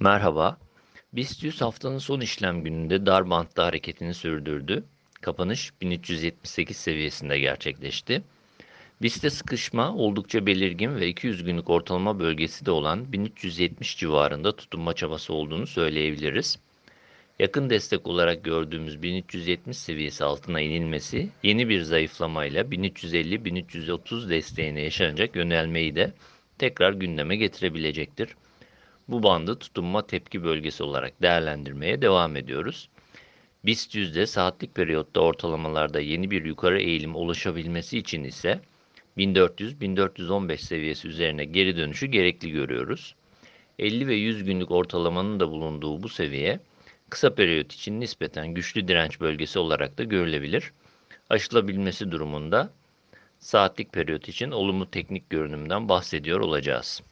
Merhaba. BIST 100 haftanın son işlem gününde dar bantta hareketini sürdürdü. Kapanış 1378 seviyesinde gerçekleşti. BIST'te sıkışma oldukça belirgin ve 200 günlük ortalama bölgesi de olan 1370 civarında tutunma çabası olduğunu söyleyebiliriz. Yakın destek olarak gördüğümüz 1370 seviyesi altına inilmesi yeni bir zayıflamayla 1350-1330 desteğine yaşanacak yönelmeyi de tekrar gündeme getirebilecektir. Bu bandı tutunma tepki bölgesi olarak değerlendirmeye devam ediyoruz. BIST yüzde saatlik periyotta ortalamalarda yeni bir yukarı eğilim oluşabilmesi için ise 1400-1415 seviyesi üzerine geri dönüşü gerekli görüyoruz. 50 ve 100 günlük ortalamanın da bulunduğu bu seviye kısa periyot için nispeten güçlü direnç bölgesi olarak da görülebilir. Aşılabilmesi durumunda saatlik periyot için olumlu teknik görünümden bahsediyor olacağız.